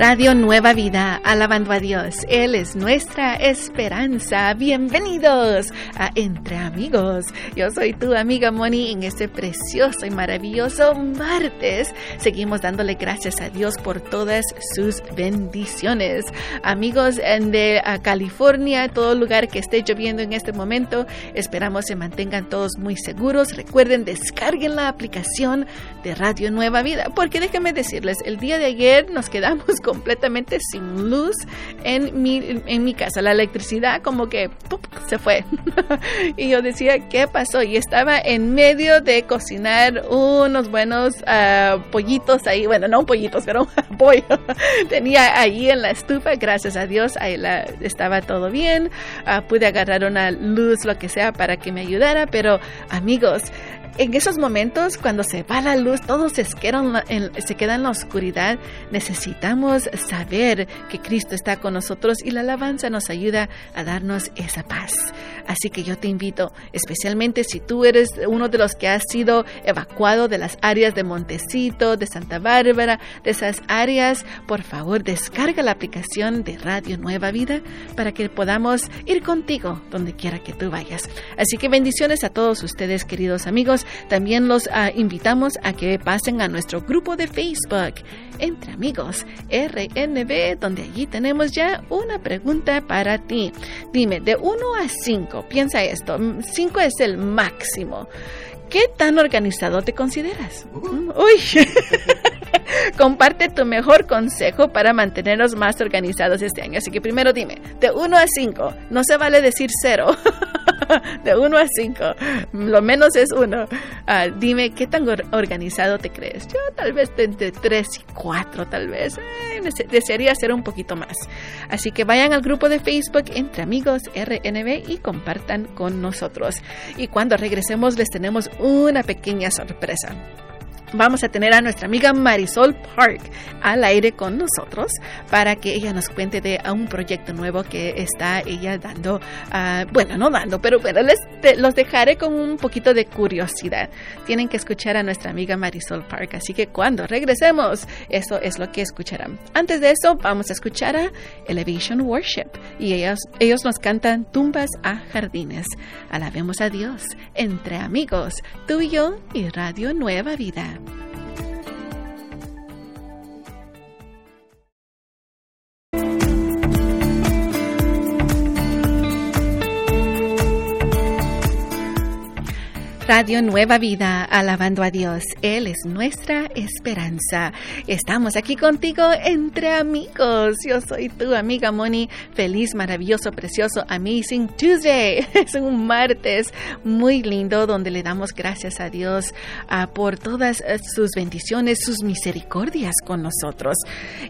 Radio Nueva Vida, alabando a Dios. Él es nuestra esperanza. Bienvenidos a Entre Amigos. Yo soy tu amiga Moni en este precioso y maravilloso martes. Seguimos dándole gracias a Dios por todas sus bendiciones. Amigos de California, todo lugar que esté lloviendo en este momento, esperamos se mantengan todos muy seguros. Recuerden, descarguen la aplicación de Radio Nueva Vida, porque déjenme decirles, el día de ayer nos quedamos completamente sin luz en mi, en mi casa. La electricidad como que se fue. y yo decía, ¿qué pasó? Y estaba en medio de cocinar unos buenos ah, pollitos ahí. Bueno, no pollitos, pero un pollo. Tenía ahí en la estufa, gracias a Dios, ahí la, estaba todo bien. Ah, pude agarrar una luz, lo que sea, para que me ayudara. Pero amigos, en esos momentos, cuando se va la luz, todos se quedan, en, se queda en la oscuridad, necesitamos saber que Cristo está con nosotros y la alabanza nos ayuda a darnos esa paz. Así que yo te invito, especialmente si tú eres uno de los que has sido evacuado de las áreas de Montecito, de Santa Bárbara, de esas áreas, por favor descarga la aplicación de Radio Nueva Vida para que podamos ir contigo donde quiera que tú vayas. Así que bendiciones a todos ustedes, queridos amigos. También los ah, invitamos a que pasen a nuestro grupo de Facebook, Entre Amigos RNB, donde allí tenemos ya una pregunta para ti. Dime, de 1 a 5, piensa esto, 5 es el máximo. ¿Qué tan organizado te consideras? Uh. Uy. Comparte tu mejor consejo para mantenernos más organizados este año. Así que primero dime, de 1 a 5, no se vale decir 0. de 1 a 5, lo menos es 1. Ah, dime, ¿qué tan organizado te crees? Yo tal vez entre 3 y 4, tal vez. desearía ser un poquito más. Así que vayan al grupo de Facebook Entre Amigos RNB y compartan con nosotros. Y cuando regresemos les tenemos una pequeña sorpresa vamos a tener a nuestra amiga Marisol Park al aire con nosotros para que ella nos cuente de un proyecto nuevo que está ella dando, uh, bueno, no dando, pero bueno, les, los dejaré con un poquito de curiosidad. Tienen que escuchar a nuestra amiga Marisol Park, así que cuando regresemos, eso es lo que escucharán. Antes de eso, vamos a escuchar a Elevation Worship y ellos, ellos nos cantan tumbas a jardines. Alabemos a Dios entre amigos, tú y yo y Radio Nueva Vida. Radio Nueva Vida, alabando a Dios. Él es nuestra esperanza. Estamos aquí contigo entre amigos. Yo soy tu amiga Moni. Feliz, maravilloso, precioso, amazing Tuesday. Es un martes muy lindo donde le damos gracias a Dios uh, por todas uh, sus bendiciones, sus misericordias con nosotros.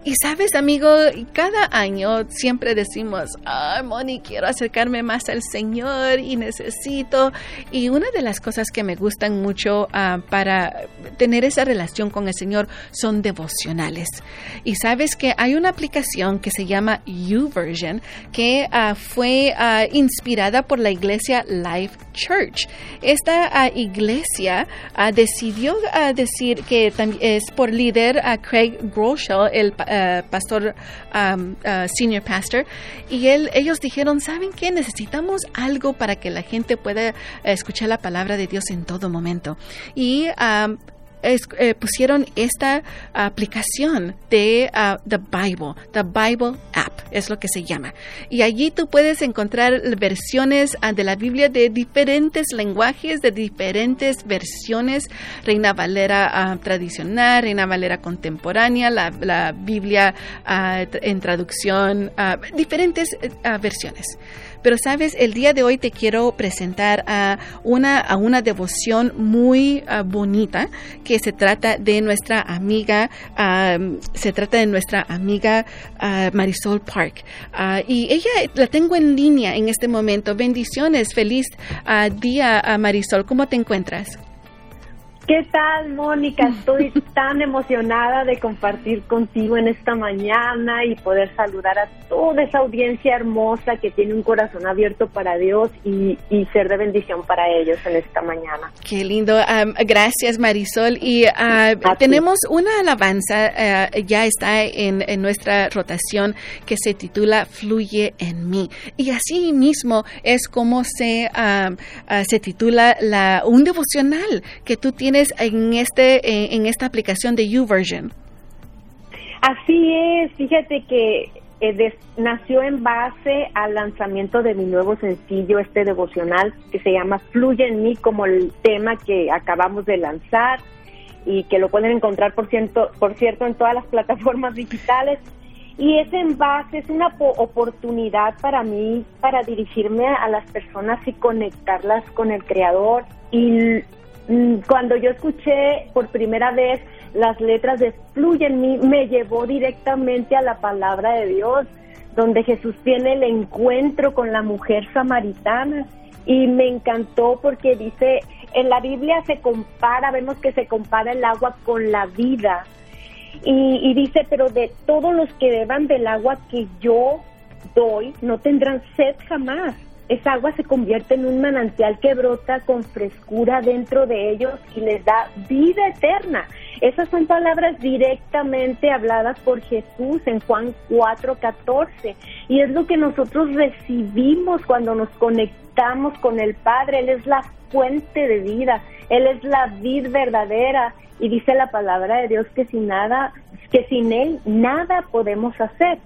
Y sabes, amigo, cada año siempre decimos, ay, Moni, quiero acercarme más al Señor y necesito. Y una de las cosas que me gustan mucho uh, para tener esa relación con el Señor son devocionales. Y sabes que hay una aplicación que se llama YouVersion que uh, fue uh, inspirada por la iglesia Life Church. Esta iglesia decidió decir que es por líder a Craig Groeschel, el pastor um, senior pastor, y él, ellos dijeron, ¿saben qué? Necesitamos algo para que la gente pueda escuchar la palabra de Dios en todo momento. Y eh, pusieron esta aplicación de uh, The Bible, The Bible App, es lo que se llama. Y allí tú puedes encontrar versiones uh, de la Biblia de diferentes lenguajes, de diferentes versiones, Reina Valera uh, tradicional, Reina Valera contemporánea, la, la Biblia en traducción, diferentes versiones. Pero sabes, el día de hoy te quiero presentar a una, a una devoción muy ah, bonita que se trata de nuestra amiga, se trata de nuestra amiga ah, Marisol Park. Ah, y ella la tengo en línea en este momento. Bendiciones, feliz día Marisol. ¿Cómo te encuentras? ¿Qué tal, Mónica? Estoy tan emocionada de compartir contigo en esta mañana y poder saludar a toda esa audiencia hermosa que tiene un corazón abierto para Dios y, ser de bendición para ellos en esta mañana. Qué lindo. gracias, Marisol. Y ah, tenemos una alabanza, ah, ya está en, nuestra rotación, que se titula Fluye en mí. Y así mismo es como se, ah, se titula la, un devocional que tú tienes en, este, en, esta aplicación de YouVersion. Así es, fíjate que eh, nació en base al lanzamiento de mi nuevo sencillo, este devocional, que se llama Fluye en mí, como el tema que acabamos de lanzar y que lo pueden encontrar, por cierto, por cierto en todas las plataformas digitales. Y es en base, es una oportunidad para mí para dirigirme a las personas y conectarlas con el Creador. Y cuando yo escuché por primera vez las letras de Fluye en me llevó directamente a la palabra de Dios, donde Jesús tiene el encuentro con la mujer samaritana. Y me encantó porque dice, en la Biblia se compara, vemos que se compara el agua con la vida. Y, y dice, pero de todos los que beban del agua que yo doy, no tendrán sed jamás esa agua se convierte en un manantial que brota con frescura dentro de ellos y les da vida eterna. Esas son palabras directamente habladas por Jesús en Juan 4:14 y es lo que nosotros recibimos cuando nos conectamos con el Padre. Él es la fuente de vida, Él es la vid verdadera y dice la palabra de Dios que sin nada, que sin Él nada podemos hacer.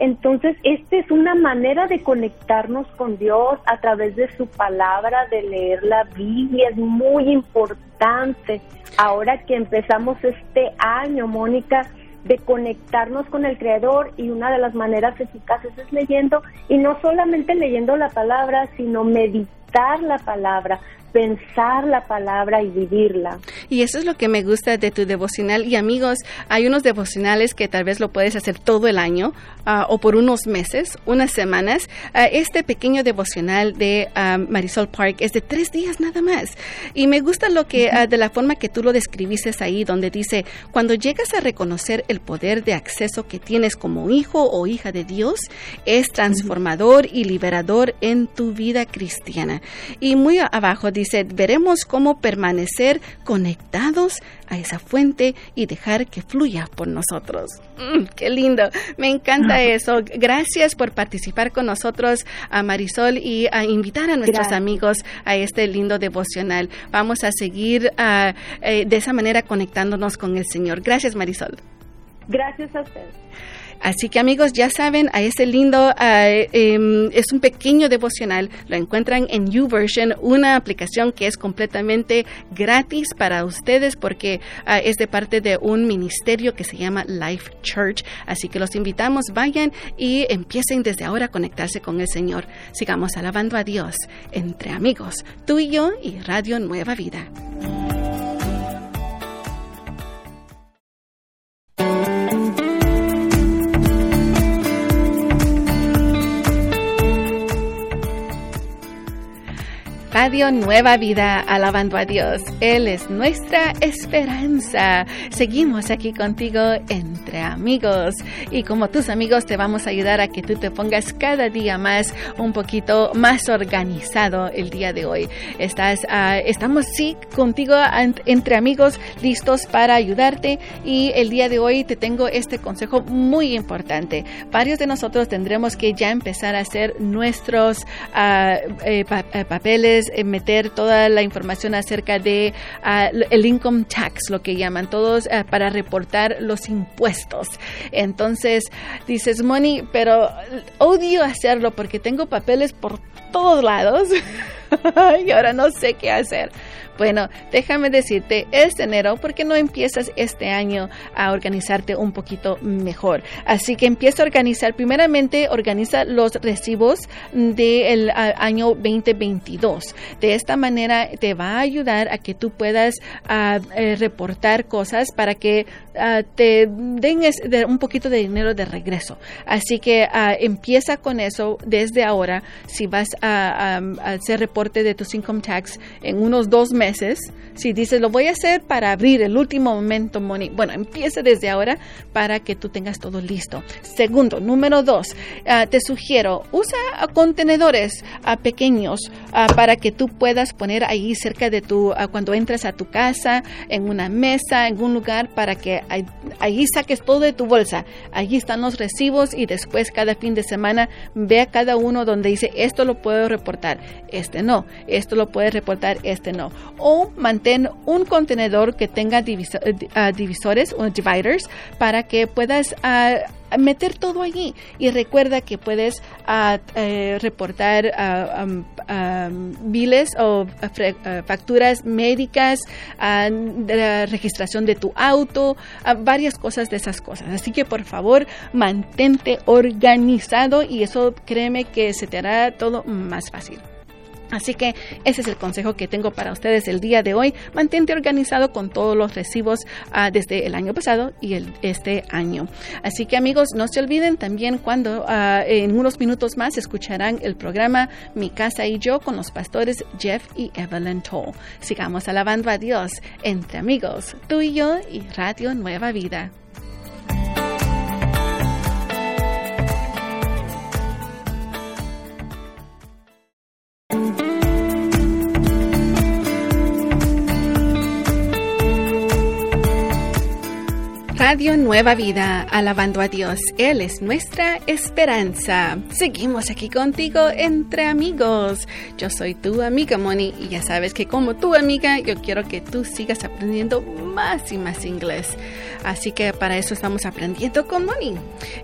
Entonces, esta es una manera de conectarnos con Dios a través de su palabra, de leer la Biblia. Es muy importante. Ahora que empezamos este año, Mónica, de conectarnos con el Creador y una de las maneras eficaces es leyendo y no solamente leyendo la palabra, sino meditar la palabra, pensar la palabra y vivirla. Y eso es lo que me gusta de tu devocional. Y amigos, hay unos devocionales que tal vez lo puedes hacer todo el año ah, o por unos meses, unas semanas. Ah, este pequeño devocional de ah, Marisol Park es de tres días nada más. Y me gusta lo que, de la forma que tú lo describiste ahí, donde dice, cuando llegas a reconocer el poder de acceso que tienes como hijo o hija de Dios, es transformador y liberador en tu vida cristiana. Y muy abajo dice, veremos cómo permanecer conectados a esa fuente y dejar que fluya por nosotros. Mm, qué lindo, me encanta eso. Gracias por participar con nosotros, a Marisol, y a invitar a nuestros amigos a este lindo devocional. Vamos a seguir ah, eh, de esa manera conectándonos con el Señor. Gracias, Marisol. Gracias a usted. Así que amigos, ya saben, a ese lindo, em, es un pequeño devocional, lo encuentran en YouVersion, una aplicación que es completamente gratis para ustedes porque ah, es de parte de un ministerio que se llama Life Church. Así que los invitamos, vayan y empiecen desde ahora a conectarse con el Señor. Sigamos alabando a Dios entre amigos, tú y yo y Radio Nueva Vida. Radio Nueva Vida, alabando a Dios. Él es nuestra esperanza. Seguimos aquí contigo entre amigos. Y como tus amigos te vamos a ayudar a que tú te pongas cada día más un poquito más organizado el día de hoy. Estás, uh, estamos sí contigo entre amigos listos para ayudarte. Y el día de hoy te tengo este consejo muy importante. Varios de nosotros tendremos que ya empezar a hacer nuestros uh, eh, eh, papeles eh, meter toda la información acerca de ah, el income tax, lo que llaman todos, ah, para reportar los impuestos. Entonces dices, Moni, pero odio hacerlo porque tengo papeles por todos lados y ahora no sé qué hacer. Bueno, déjame decirte, es enero, ¿por qué no empiezas este año a organizarte un poquito mejor? Así que empieza a organizar, primeramente organiza los recibos del año 2022. De esta manera te va a ayudar a que tú puedas eh, reportar cosas para que te den un poquito de dinero de regreso. Así que empieza con eso desde ahora. Si vas a, a hacer reporte de tus income tax en unos dos meses, si dices lo voy a hacer para abrir el último momento, Moni, bueno, empieza desde ahora para que tú tengas todo listo. Segundo, número dos, ah, te sugiero, usa contenedores ah, pequeños ah, para que tú puedas poner ahí cerca de tu, cuando entres a tu casa, en una mesa, en un lugar, para que ahí, saques todo de tu bolsa. Allí están los recibos y después cada fin de semana ve a cada uno donde dice esto lo puedo reportar, este no, esto lo puedes reportar, este no. O mantén un contenedor que tenga eh, divisores o dividers para que puedas ah, meter todo allí y recuerda que puedes ah, eh, reportar uh, biles o facturas médicas, la registración de tu auto, varias cosas de esas cosas. Así que por favor mantente organizado y eso créeme que se te hará todo más fácil. Así que ese es el consejo que tengo para ustedes el día de hoy. Mantente organizado con todos los recibos ah, desde el año pasado y el, este año. Así que amigos, no se olviden también cuando ah, en unos minutos más escucharán el programa Mi casa y yo con los pastores Jeff y Evelyn Toll. Sigamos alabando a Dios entre amigos, tú y yo y Radio Nueva Vida. Radio Nueva Vida, alabando a Dios. Él es nuestra esperanza. Seguimos aquí contigo entre amigos. Yo soy tu amiga Moni y ya sabes que como tu amiga yo quiero que tú sigas aprendiendo más y más inglés. Así que para eso estamos aprendiendo con Moni.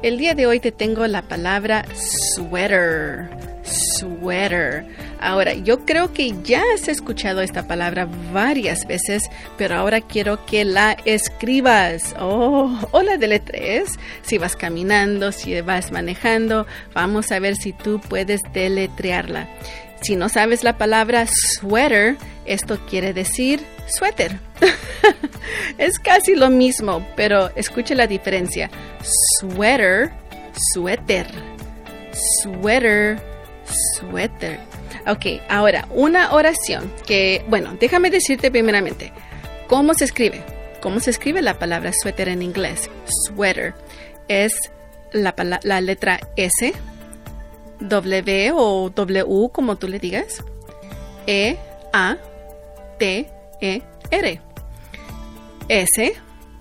El día de hoy te tengo la palabra sweater. Sweater. Ahora, yo creo que ya has escuchado esta palabra varias veces, pero ahora quiero que la escribas. Oh, o la deletres. Si vas caminando, si vas manejando, vamos a ver si tú puedes deletrearla. Si no sabes la palabra sweater, esto quiere decir suéter. es casi lo mismo, pero escuche la diferencia. Sweater, suéter. Sweater, suéter. Ok, ahora, una oración que, bueno, déjame decirte primeramente, ¿cómo se escribe? ¿Cómo se escribe la palabra suéter en inglés? Sweater es la, la letra S, W o W, como tú le digas, E, A, T, E, R. S,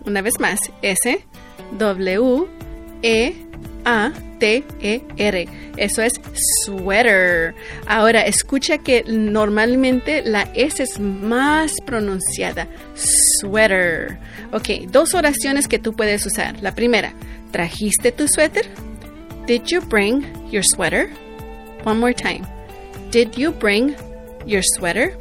una vez más, S, W, E, A, T, E, R. Eso es sweater. Ahora, escucha que normalmente la S es más pronunciada. Sweater. Ok, dos oraciones que tú puedes usar. La primera, ¿trajiste tu suéter? Did you bring your sweater? One more time. Did you bring your sweater?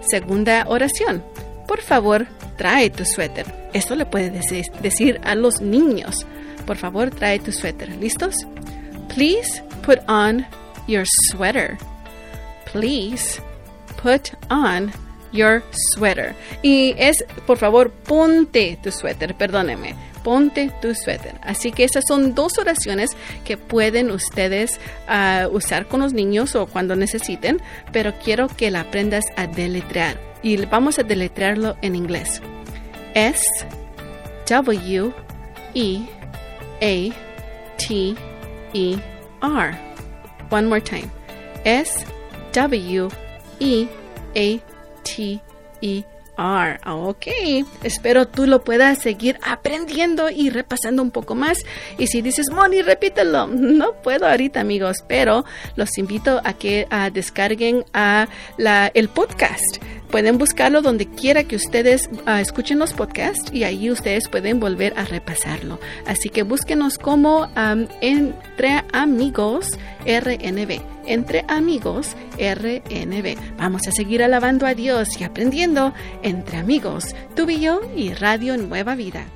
Segunda oración. Por favor, trae tu suéter. Esto le puedes decir a los niños. Por favor, trae tu suéter. ¿Listos? Please put on your sweater. Please put on your sweater. Y es, por favor, ponte tu suéter, perdóneme, ponte tu suéter. Así que esas son dos oraciones que pueden ustedes uh, usar con los niños o cuando necesiten, pero quiero que la aprendas a deletrear. Y vamos a deletrearlo en inglés. S W E A T E R. One more time. S W E A T E R. Ok, espero tú lo puedas seguir aprendiendo y repasando un poco más. Y si dices, Moni, repítelo. No puedo ahorita, amigos, pero los invito a que descarguen a la, el podcast Pueden buscarlo donde quiera que ustedes ah, escuchen los podcasts y ahí ustedes pueden volver a repasarlo. Así que búsquenos como Entre Amigos RNB. Entre Amigos RNB. Vamos a seguir alabando a Dios y aprendiendo entre amigos, tú y yo y Radio Nueva Vida.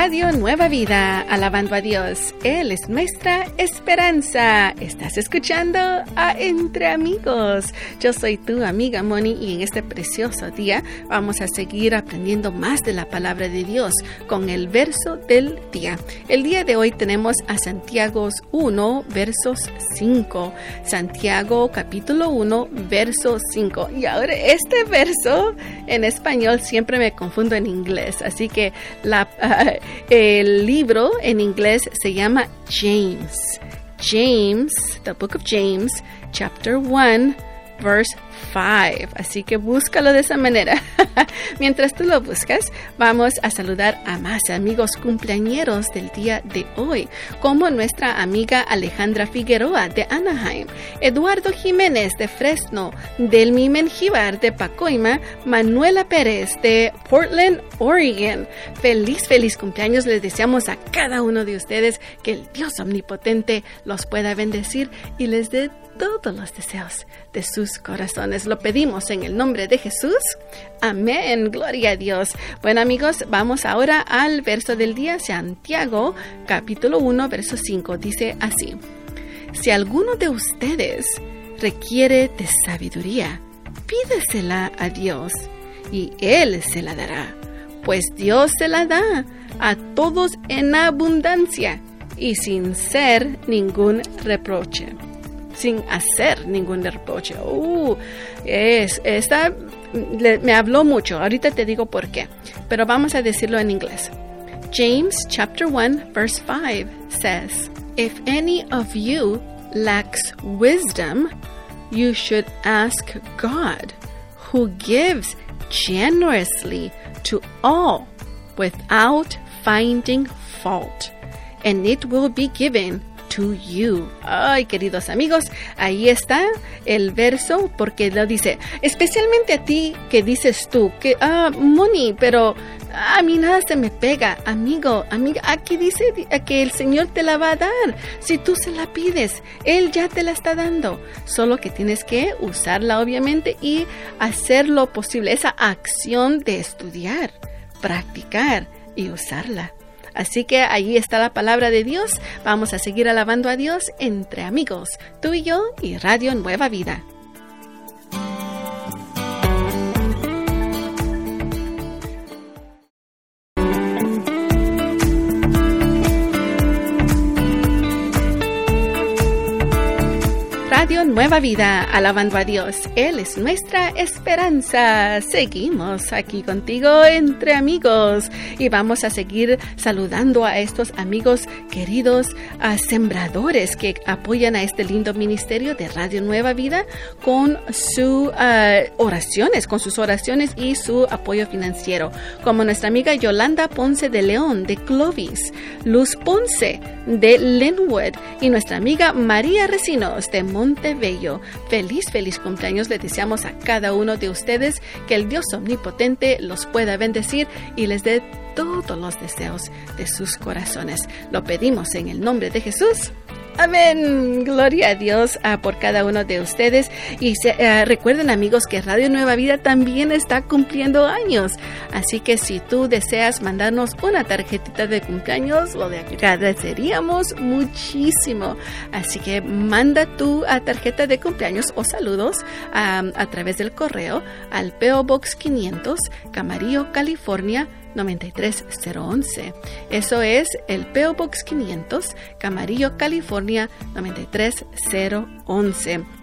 Radio Nueva Vida, alabando a Dios. Él es nuestra esperanza. Estás escuchando a Entre Amigos. Yo soy tu amiga Moni y en este precioso día vamos a seguir aprendiendo más de la palabra de Dios con el verso del día. El día de hoy tenemos a Santiago 1, versos 5. Santiago capítulo 1, verso 5. Y ahora este verso en español siempre me confundo en inglés, así que la el libro en inglés se llama James. James, the book of James, chapter 1, verse 5. Así que búscalo de esa manera. Mientras tú lo buscas, vamos a saludar a más amigos cumpleañeros del día de hoy, como nuestra amiga Alejandra Figueroa de Anaheim, Eduardo Jiménez de Fresno, Delmi Menjivar de Pacoima, Manuela Pérez de Portland, Oregon. Feliz, feliz cumpleaños les deseamos a cada uno de ustedes que el Dios omnipotente los pueda bendecir y les dé todos los deseos de sus corazones. Lo pedimos en el nombre de Jesús. Amén. Gloria a Dios. Bueno amigos, vamos ahora al verso del día, Santiago, capítulo 1, verso 5. Dice así. Si alguno de ustedes requiere de sabiduría, pídesela a Dios y Él se la dará, pues Dios se la da a todos en abundancia y sin ser ningún reproche sin hacer ningún reproche. Uh, es, esta me habló mucho. Ahorita te digo por qué. Pero vamos a decirlo en inglés. James chapter 1 verse 5 says, If any of you lacks wisdom, you should ask God, who gives generously to all without finding fault, and it will be given to you. Ay, queridos amigos, ahí está el verso porque lo dice, especialmente a ti que dices tú, que, ah, Moni, pero a mí nada se me pega, amigo, amiga, aquí dice que el Señor te la va a dar. Si tú se la pides, Él ya te la está dando. Solo que tienes que usarla, obviamente, y hacer lo posible, esa acción de estudiar, practicar y usarla. Así que ahí está la palabra de Dios. Vamos a seguir alabando a Dios entre amigos, tú y yo y Radio Nueva Vida. Nueva Vida, alabando a Dios. Él es nuestra esperanza. Seguimos aquí contigo entre amigos y vamos a seguir saludando a estos amigos queridos, a sembradores que apoyan a este lindo ministerio de Radio Nueva Vida con sus ah, oraciones, con sus oraciones y su apoyo financiero, como nuestra amiga Yolanda Ponce de León de Clovis, Luz Ponce de Linwood y nuestra amiga María Recinos de Montebello. Feliz, feliz cumpleaños le deseamos a cada uno de ustedes que el Dios omnipotente los pueda bendecir y les dé todos los deseos de sus corazones. Lo pedimos en el nombre de Jesús. Amén. Gloria a Dios ah, por cada uno de ustedes. Y ah, recuerden amigos que Radio Nueva Vida también está cumpliendo años. Así que si tú deseas mandarnos una tarjetita de cumpleaños, lo agradeceríamos muchísimo. Así que manda tu ah, tarjeta de cumpleaños o saludos a través del correo al PO Box 500, Camarillo, California 93011. Eso es el PO Box 500, Camarillo, California 93011.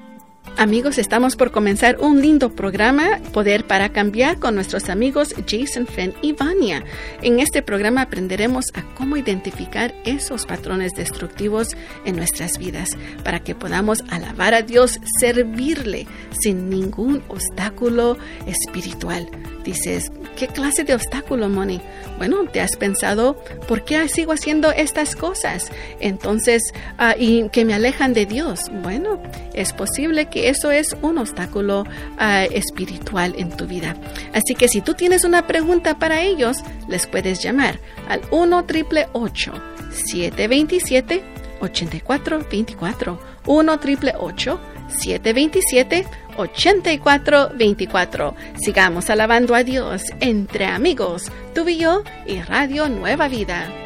Amigos, estamos por comenzar un lindo programa, Poder para Cambiar, con nuestros amigos Jason Fenn y Vania. En este programa aprenderemos a cómo identificar esos patrones destructivos en nuestras vidas para que podamos alabar a Dios, servirle sin ningún obstáculo espiritual. Dices, ¿qué clase de obstáculo, Moni? Bueno, ¿te has pensado por qué sigo haciendo estas cosas? Entonces, ah, y que me alejan de Dios. Bueno, es posible que eso es un obstáculo ah, espiritual en tu vida. Así que si tú tienes una pregunta para ellos, les puedes llamar al 1 888 727 8424 1 888 727 8424. Sigamos alabando a Dios entre amigos, tú y yo y Radio Nueva Vida.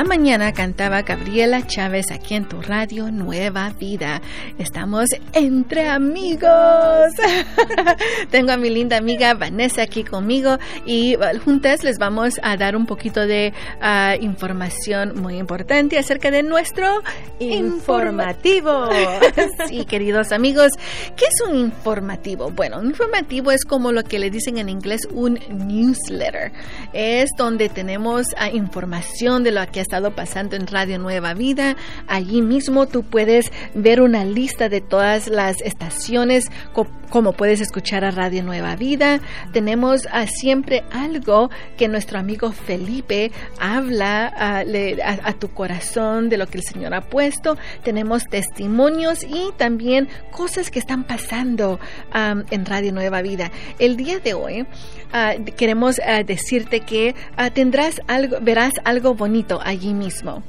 La mañana cantaba Gabriela Chávez aquí en tu radio Nueva Vida. Estamos entre amigos. Tengo a mi linda amiga Vanessa aquí conmigo y juntas les vamos a dar un poquito de ah, información muy importante acerca de nuestro informativo. sí, queridos amigos, ¿qué es un informativo? Bueno, un informativo es como lo que le dicen en inglés un newsletter. Es donde tenemos ah, información de lo que estado pasando en Radio Nueva Vida. Allí mismo tú puedes ver una lista de todas las estaciones, como puedes escuchar a Radio Nueva Vida. Tenemos ah, siempre algo que nuestro amigo Felipe habla ah, a, tu corazón de lo que el Señor ha puesto. Tenemos testimonios y también cosas que están pasando en Radio Nueva Vida. El día de hoy ah, queremos decirte que tendrás algo, verás algo bonito allí mismo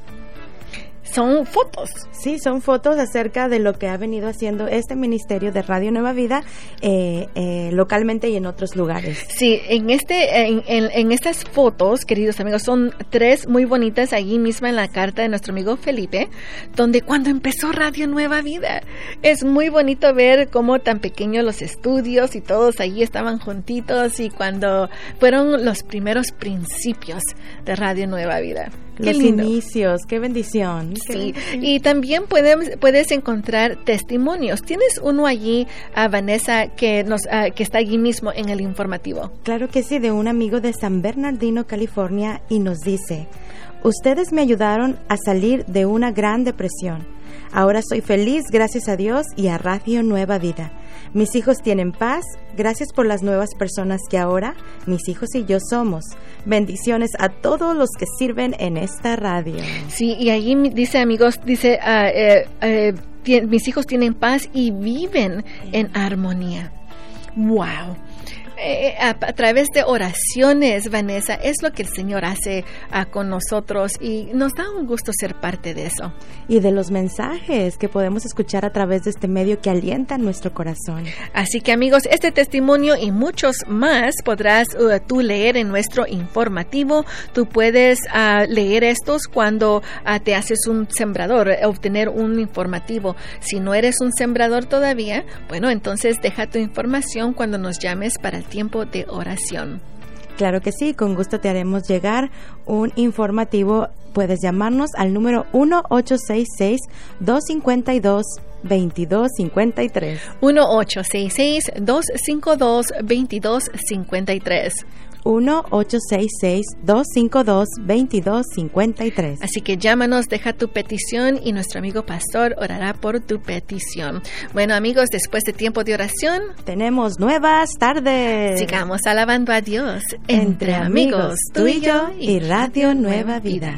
son fotos. Sí, son fotos acerca de lo que ha venido haciendo este ministerio de Radio Nueva Vida eh, eh, localmente y en otros lugares. Sí, en este, en, en, estas fotos, queridos amigos, son tres muy bonitas allí misma en la carta de nuestro amigo Felipe, donde cuando empezó Radio Nueva Vida, es muy bonito ver cómo tan pequeños los estudios y todos allí estaban juntitos y cuando fueron los primeros principios de Radio Nueva Vida. Qué los inicios, qué bendición. sí, y también puedes, puedes encontrar testimonios. ¿Tienes uno allí, a Vanessa, que, nos, que está allí mismo en el informativo? Claro que sí, de un amigo de San Bernardino, California, y nos dice, ustedes me ayudaron a salir de una gran depresión. Ahora soy feliz gracias a Dios y a Radio Nueva Vida. Mis hijos tienen paz, gracias por las nuevas personas que ahora mis hijos y yo somos. Bendiciones a todos los que sirven en esta radio. Sí, y allí dice amigos, dice, ah, eh, eh, mis hijos tienen paz y viven en armonía. ¡Wow! Eh, a, través de oraciones, Vanessa, es lo que el Señor hace ah, con nosotros y nos da un gusto ser parte de eso. Y de los mensajes que podemos escuchar a través de este medio que alientan nuestro corazón. Así que amigos, este testimonio y muchos más podrás uh, tú leer en nuestro informativo. Tú puedes uh, leer estos cuando uh, te haces un sembrador, obtener un informativo. Si no eres un sembrador todavía, bueno, entonces deja tu información cuando nos llames para el tiempo de oración. Claro que sí, con gusto te haremos llegar un informativo. Puedes llamarnos al número 1866-252. 2253 1-866-252-2253 1-866-252-2253. Así que llámanos, deja tu petición y nuestro amigo pastor orará por tu petición. Bueno, amigos, después de tiempo de oración, tenemos nuevas tardes. Sigamos alabando a Dios entre, amigos, tú y yo y Radio Nueva Vida.